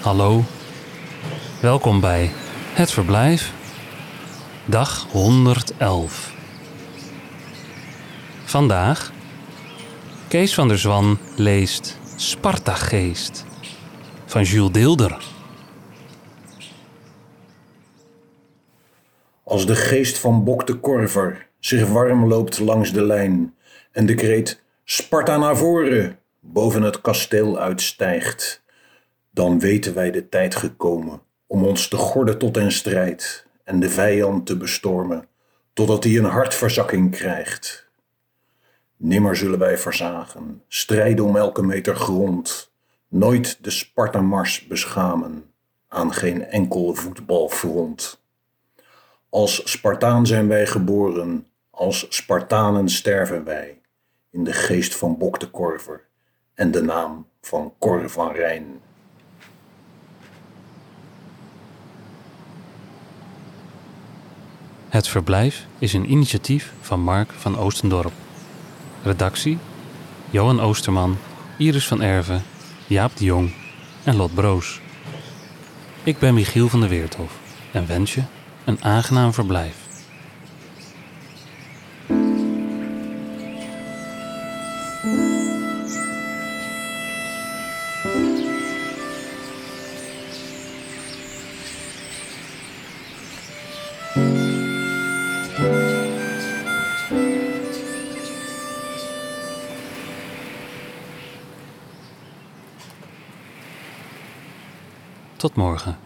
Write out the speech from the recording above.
Hallo, welkom bij Het Verblijf, dag 111. Vandaag, Kees van der Zwan leest Spartageest van Jules Deelder. Als de geest van Bok de Korver zich warm loopt langs de lijn en de kreet Sparta naar voren boven het kasteel uitstijgt, dan weten wij de tijd gekomen om ons te gorden tot en strijd en de vijand te bestormen, totdat hij een hartverzakking krijgt. Nimmer zullen wij verzagen, strijden om elke meter grond, nooit de Spartamars beschamen aan geen enkel voetbalfront. Als Spartaan zijn wij geboren, als Spartanen sterven wij, in de geest van Bok de Korver en de naam van Cor van Rijn. Het Verblijf is een initiatief van Mark van Oostendorp. Redactie: Johan Oosterman, Iris van Erven, Jaap de Jong en Lot Broos. Ik ben Michiel van der Weerthof en wens je een aangenaam verblijf. Tot morgen.